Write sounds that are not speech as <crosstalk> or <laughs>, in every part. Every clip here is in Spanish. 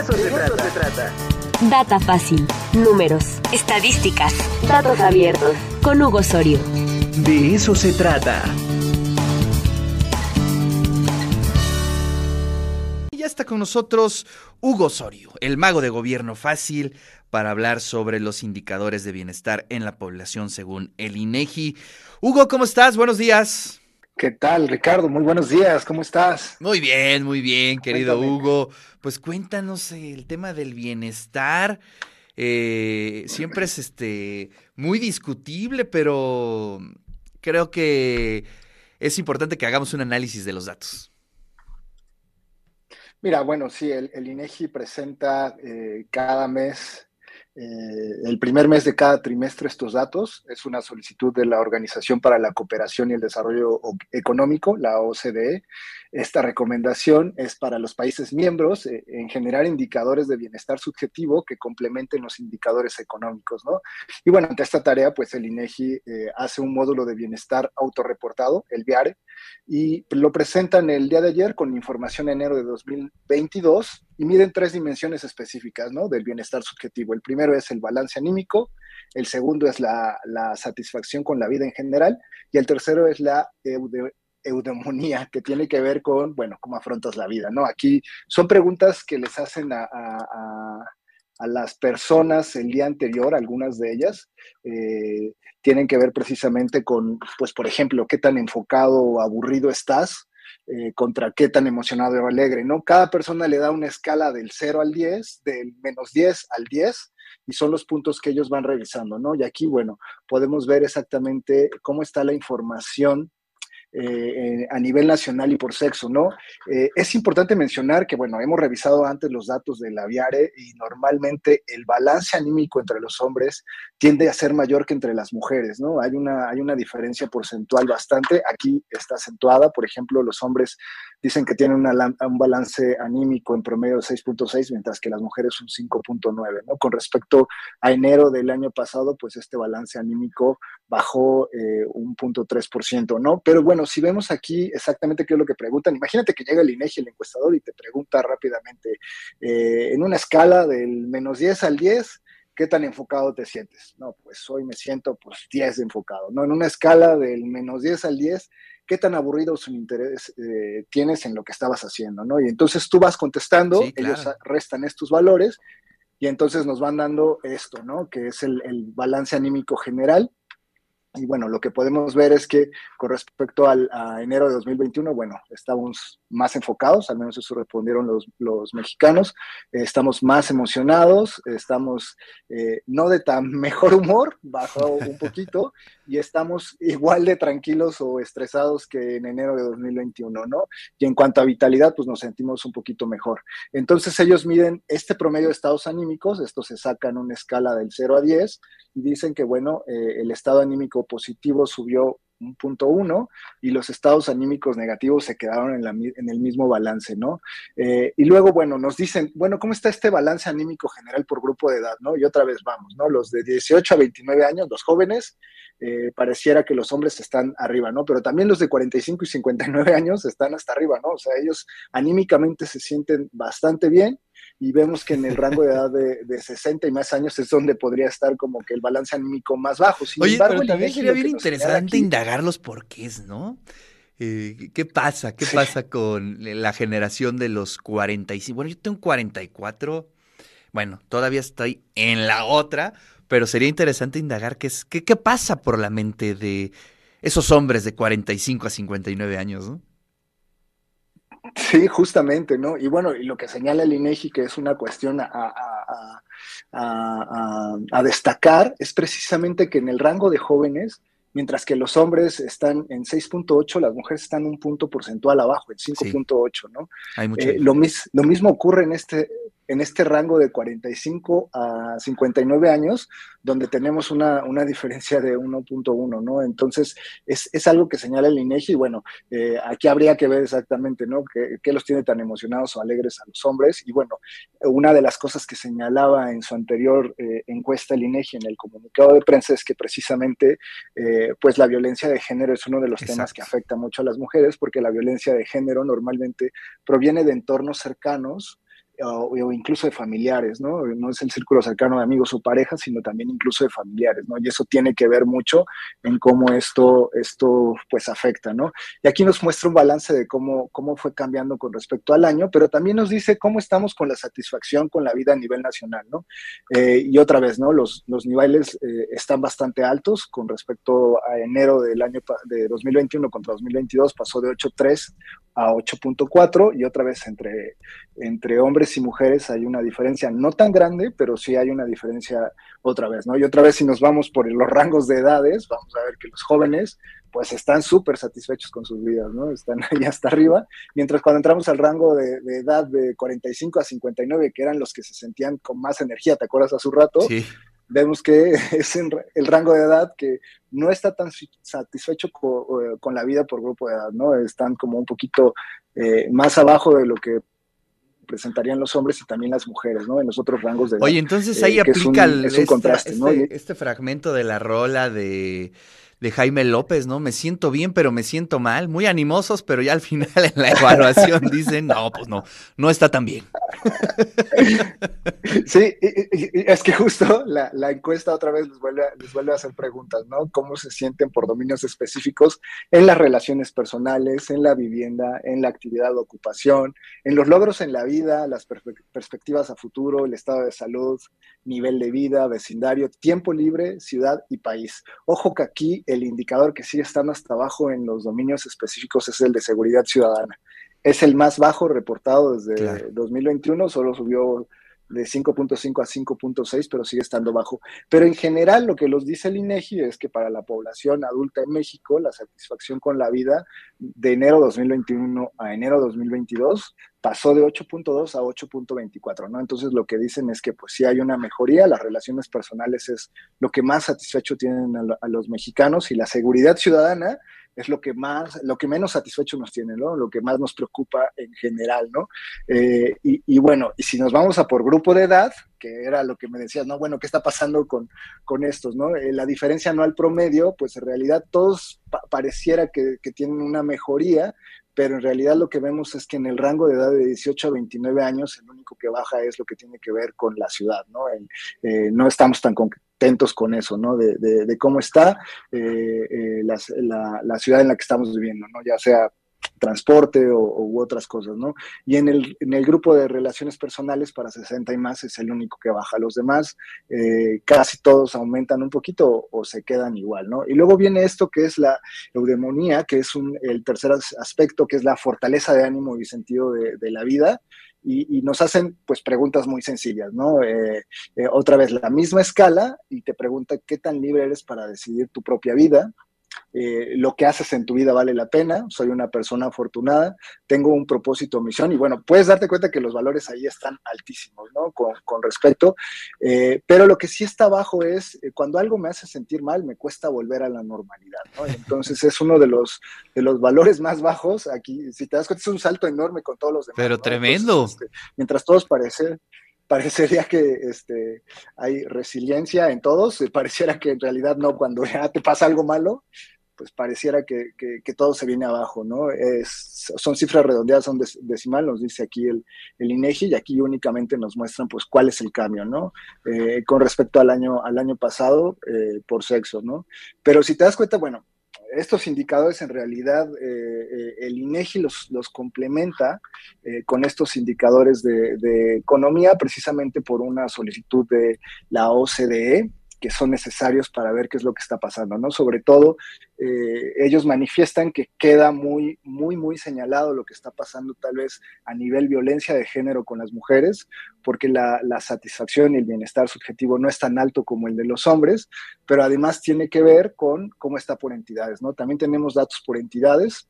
eso, se, trata. se trata. Data fácil. Números. Estadísticas. Datos abiertos. Con Hugo Osorio. De eso se trata. Ya está con nosotros Hugo Osorio, el mago de gobierno fácil, para hablar sobre los indicadores de bienestar en la población según el INEGI. Hugo, ¿cómo estás? Buenos días. ¿Qué tal, Ricardo? Muy buenos días, ¿cómo estás? Muy bien, muy bien, querido Hugo. Pues cuéntanos el tema del bienestar. Eh, siempre es este muy discutible, pero creo que es importante que hagamos un análisis de los datos. Mira, bueno, sí, el, INEGI presenta eh, cada mes eh, el primer mes de cada trimestre estos datos. Es una solicitud de la Organización para la Cooperación y el Desarrollo Económico, la OCDE. Esta recomendación es para los países miembros eh, en generar indicadores de bienestar subjetivo que complementen los indicadores económicos, ¿no? Y bueno, ante esta tarea, pues el INEGI eh, hace un módulo de bienestar autorreportado, el VIARE, y lo presentan el día de ayer con información enero de 2022 y miden tres dimensiones específicas ¿no? del bienestar subjetivo. El primero es el balance anímico, el segundo es la, satisfacción con la vida en general y el tercero es la eudemonía, que tiene que ver con, bueno, cómo afrontas la vida, ¿no? Aquí son preguntas que les hacen a, las personas el día anterior, algunas de ellas, eh, tienen que ver precisamente con, pues, por ejemplo, qué tan enfocado o aburrido estás, eh, contra qué tan emocionado o alegre, ¿no? Cada persona le da una escala del 0 al 10, del menos 10 al 10, y son los puntos que ellos van revisando, ¿no? Y aquí, bueno, podemos ver exactamente cómo está la información eh, a nivel nacional y por sexo, ¿no? Eh, es importante mencionar que, bueno, hemos revisado antes los datos de la Viare y normalmente el balance anímico entre los hombres tiende a ser mayor que entre las mujeres, ¿no? Hay una, hay una diferencia porcentual bastante, aquí está acentuada, por ejemplo, los hombres dicen que tienen un balance anímico en promedio de 6.6, mientras que las mujeres un 5.9, ¿no? Con respecto a enero del año pasado, pues este balance anímico bajó eh, un punto 3%, ¿no? Pero bueno, si vemos aquí exactamente qué es lo que preguntan, imagínate que llega el INEGI, el encuestador, y te pregunta rápidamente, eh, en una escala del menos 10 al 10, ¿qué tan enfocado te sientes? No, pues hoy me siento pues 10 de enfocado, ¿no? En una escala del menos 10 al 10, ¿qué tan aburrido su interés eh, tienes en lo que estabas haciendo, ¿no? Y entonces tú vas contestando, ellos restan estos valores y entonces nos van dando esto, ¿no? Que es el, el balance anímico general y bueno, lo que podemos ver es que con respecto al, a enero de 2021, bueno, estamos más enfocados, al menos eso respondieron los, los mexicanos, eh, estamos más emocionados, estamos eh, no de tan <laughs> mejor humor, bajó un poquito, y estamos <laughs> igual de tranquilos o estresados que en enero de 2021, ¿no? Y en cuanto a vitalidad, pues nos sentimos un poquito mejor. Entonces ellos miden este promedio de estados anímicos, esto se saca en una escala del 0 a 10, y dicen que, bueno, eh, el estado anímico positivo subió un punto uno y los estados anímicos negativos se quedaron en, la, en el mismo balance, ¿no? Eh, y luego, bueno, nos dicen, bueno, ¿cómo está este balance anímico general por grupo de edad, ¿no? Y otra vez vamos, ¿no? Los de 18 a 29 años, los jóvenes, eh, pareciera que los hombres están arriba, ¿no? Pero también los de 45 y 59 años están hasta arriba, ¿no? O sea, ellos anímicamente se sienten bastante bien y vemos que en el <laughs> rango de edad de, de, 60 y más años es donde podría estar como que el balance anímico más bajo. Sin Oye, pero también sería bien interesante indagar los porqués, ¿no? Eh, ¿Qué pasa? ¿Qué pasa con la generación de los 45? Bueno, yo tengo 44, bueno, todavía estoy en la otra, pero sería interesante indagar qué, es, qué, qué pasa por la mente de esos hombres de 45 a 59 años, ¿no? Sí, justamente, ¿no? Y bueno, y lo que señala el INEGI, que es una cuestión a, a, destacar, es precisamente que en el rango de jóvenes, mientras que los hombres están en 6.8, las mujeres están un punto porcentual abajo, en 5.8, ¿no? Hay mucho eh, lo, lo mismo ocurre en este, en este rango de 45 a 59 años, donde tenemos una, una diferencia de 1.1, ¿no? Entonces, es, es, algo que señala el INEGI y bueno, eh, aquí habría que ver exactamente, ¿no? ¿Qué, ¿Qué, los tiene tan emocionados o alegres a los hombres? Y bueno, una de las cosas que señalaba en su anterior eh, encuesta el INEGI en el comunicado de prensa es que precisamente, eh, pues la violencia de género es uno de los Exacto. temas que afecta mucho a las mujeres, porque la violencia de género normalmente proviene de entornos cercanos, o, incluso de familiares, ¿no? No es el círculo cercano de amigos o parejas, sino también incluso de familiares, ¿no? Y eso tiene que ver mucho en cómo esto, esto pues afecta, ¿no? Y aquí nos muestra un balance de cómo, cómo fue cambiando con respecto al año, pero también nos dice cómo estamos con la satisfacción con la vida a nivel nacional, ¿no? Eh, y otra vez, ¿no? Los, los niveles eh, están bastante altos con respecto a enero del año de 2021 contra 2022, pasó de 8.3 a 8.4 y otra vez entre, entre hombres y mujeres hay una diferencia no tan grande, pero sí hay una diferencia otra vez, ¿no? Y otra vez si nos vamos por los rangos de edades, vamos a ver que los jóvenes pues están súper satisfechos con sus vidas, ¿no? Están <laughs> ahí hasta arriba, mientras cuando entramos al rango de, edad de 45 a 59, que eran los que se sentían con más energía, ¿te acuerdas hace un rato? Sí vemos que <laughs> es el rango de edad que no está tan satisfecho con, la vida por grupo de edad, ¿no? Están como un poquito eh, más abajo de lo que presentarían los hombres y también las mujeres, ¿no? En los otros rangos de edad. Oye, entonces ahí eh, aplica el, este, contraste, ¿no? Este, este fragmento de la rola de de Jaime López, ¿no? Me siento bien, pero me siento mal. Muy animosos, pero ya al final en la evaluación <laughs> dicen, no, pues no, no está tan bien. Sí, es que justo la, encuesta otra vez les vuelve, les vuelve a hacer preguntas, ¿no? ¿Cómo se sienten por dominios específicos en las relaciones personales, en la vivienda, en la actividad de ocupación, en los logros en la vida, las perspectivas a futuro, el estado de salud, nivel de vida, vecindario, tiempo libre, ciudad y país? Ojo que aquí el indicador que sigue estando hasta abajo en los dominios específicos es el de seguridad ciudadana. Es el más bajo reportado desde 2021, solo subió de 5.5 a 5.6, pero sigue estando bajo. Pero en general lo que los dice el INEGI es que para la población adulta en México, la satisfacción con la vida de enero 2021 a enero 2022 pasó de 8.2 a 8.24, ¿no? Entonces lo que dicen es que pues sí hay una mejoría, las relaciones personales es lo que más satisfecho tienen a, los mexicanos y la seguridad ciudadana es lo que más, lo que menos satisfecho nos tiene, ¿no? Lo que más nos preocupa en general, ¿no? Eh, y, bueno, y si nos vamos a por grupo de edad, que era lo que me decías, ¿no? Bueno, ¿qué está pasando con, con estos, ¿no? Eh, la diferencia anual promedio, pues en realidad todos pareciera que, que tienen una mejoría, pero en realidad lo que vemos es que en el rango de edad de 18 a 29 años, el único que baja es lo que tiene que ver con la ciudad, ¿no? Eh, no estamos tan con eso, ¿no? De, cómo está eh, eh, la, ciudad en la que estamos viviendo, ¿no? Ya sea transporte o, u otras cosas, ¿no? Y en el, en el grupo de relaciones personales para 60 y más es el único que baja. Los demás eh, casi todos aumentan un poquito o, se quedan igual, ¿no? Y luego viene esto que es la eudemonía, que es un, el tercer aspecto, que es la fortaleza de ánimo y sentido de, la vida. Y, nos hacen pues preguntas muy sencillas, ¿no? Eh, eh, otra vez la misma escala y te pregunta qué tan libre eres para decidir tu propia vida, eh, lo que haces en tu vida vale la pena, soy una persona afortunada, tengo un propósito, misión, y bueno, puedes darte cuenta que los valores ahí están altísimos, ¿no? Con, respecto, eh, pero lo que sí está abajo es, eh, cuando algo me hace sentir mal, me cuesta volver a la normalidad, ¿no? Entonces es uno de los, de los valores más bajos, aquí, si te das cuenta, es un salto enorme con todos los demás. Pero tremendo. Este, mientras todos parecen parecería que este, hay resiliencia en todos, pareciera que en realidad no, cuando ya te pasa algo malo, pues pareciera que, todo se viene abajo, ¿no? Es, son cifras redondeadas, son decimal, nos dice aquí el, el, INEGI, y aquí únicamente nos muestran pues cuál es el cambio, ¿no? Eh, con respecto al año, al año pasado eh, por sexo, ¿no? Pero si te das cuenta, bueno, estos indicadores en realidad eh, el INEGI los, los complementa con estos indicadores de, de, economía precisamente por una solicitud de la OCDE que son necesarios para ver qué es lo que está pasando, ¿no? Sobre todo, eh, ellos manifiestan que queda muy, muy, muy señalado lo que está pasando tal vez a nivel violencia de género con las mujeres, porque la, satisfacción y el bienestar subjetivo no es tan alto como el de los hombres, pero además tiene que ver con cómo está por entidades, ¿no? También tenemos datos por entidades,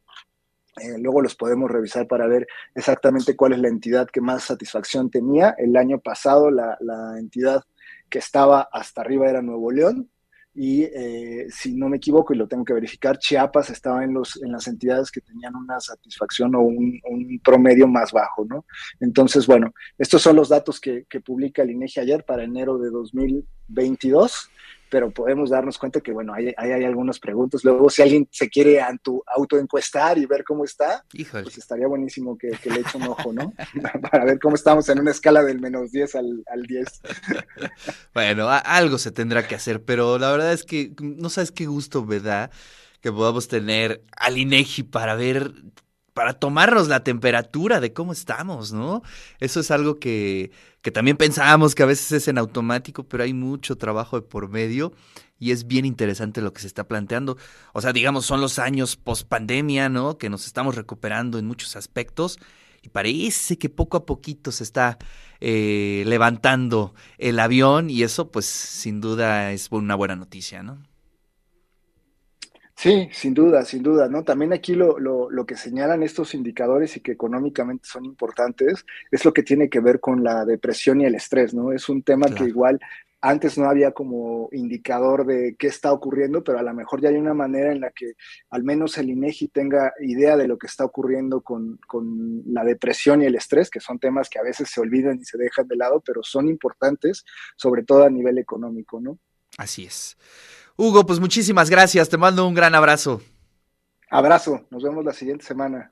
eh, luego los podemos revisar para ver exactamente cuál es la entidad que más satisfacción tenía. El año pasado la, la entidad que estaba hasta arriba era Nuevo León, y eh, si no me equivoco y lo tengo que verificar, Chiapas estaba en, los, en las entidades que tenían una satisfacción o un, promedio más bajo, ¿no? Entonces, bueno, estos son los datos que, publica el INEGI ayer para enero de 2022 pero podemos darnos cuenta que, bueno, ahí hay, hay, algunas preguntas. Luego, si alguien se quiere autoencuestar y ver cómo está, pues estaría buenísimo que, le eche un ojo, ¿no? <laughs> <laughs> Para ver cómo estamos en una escala del menos 10 al, al 10. <laughs> bueno, algo se tendrá que hacer, pero la verdad es que no sabes qué gusto me da que podamos tener al INEGI para ver para tomarnos la temperatura de cómo estamos, ¿no? Eso es algo que, que también pensábamos que a veces es en automático, pero hay mucho trabajo de por medio y es bien interesante lo que se está planteando. O sea, digamos, son los años post pandemia, ¿no? Que nos estamos recuperando en muchos aspectos y parece que poco a poquito se está eh, levantando el avión y eso, pues, sin duda es una buena noticia, ¿no? Sí, sin duda, sin duda, ¿no? También aquí lo, lo, lo, que señalan estos indicadores y que económicamente son importantes es lo que tiene que ver con la depresión y el estrés, ¿no? Es un tema que igual antes no había como indicador de qué está ocurriendo, pero a lo mejor ya hay una manera en la que al menos el INEGI tenga idea de lo que está ocurriendo con, con la depresión y el estrés, que son temas que a veces se olvidan y se dejan de lado, pero son importantes, sobre todo a nivel económico, ¿no? Así es. Hugo, pues muchísimas gracias. Te mando un gran abrazo. Abrazo. Nos vemos la siguiente semana.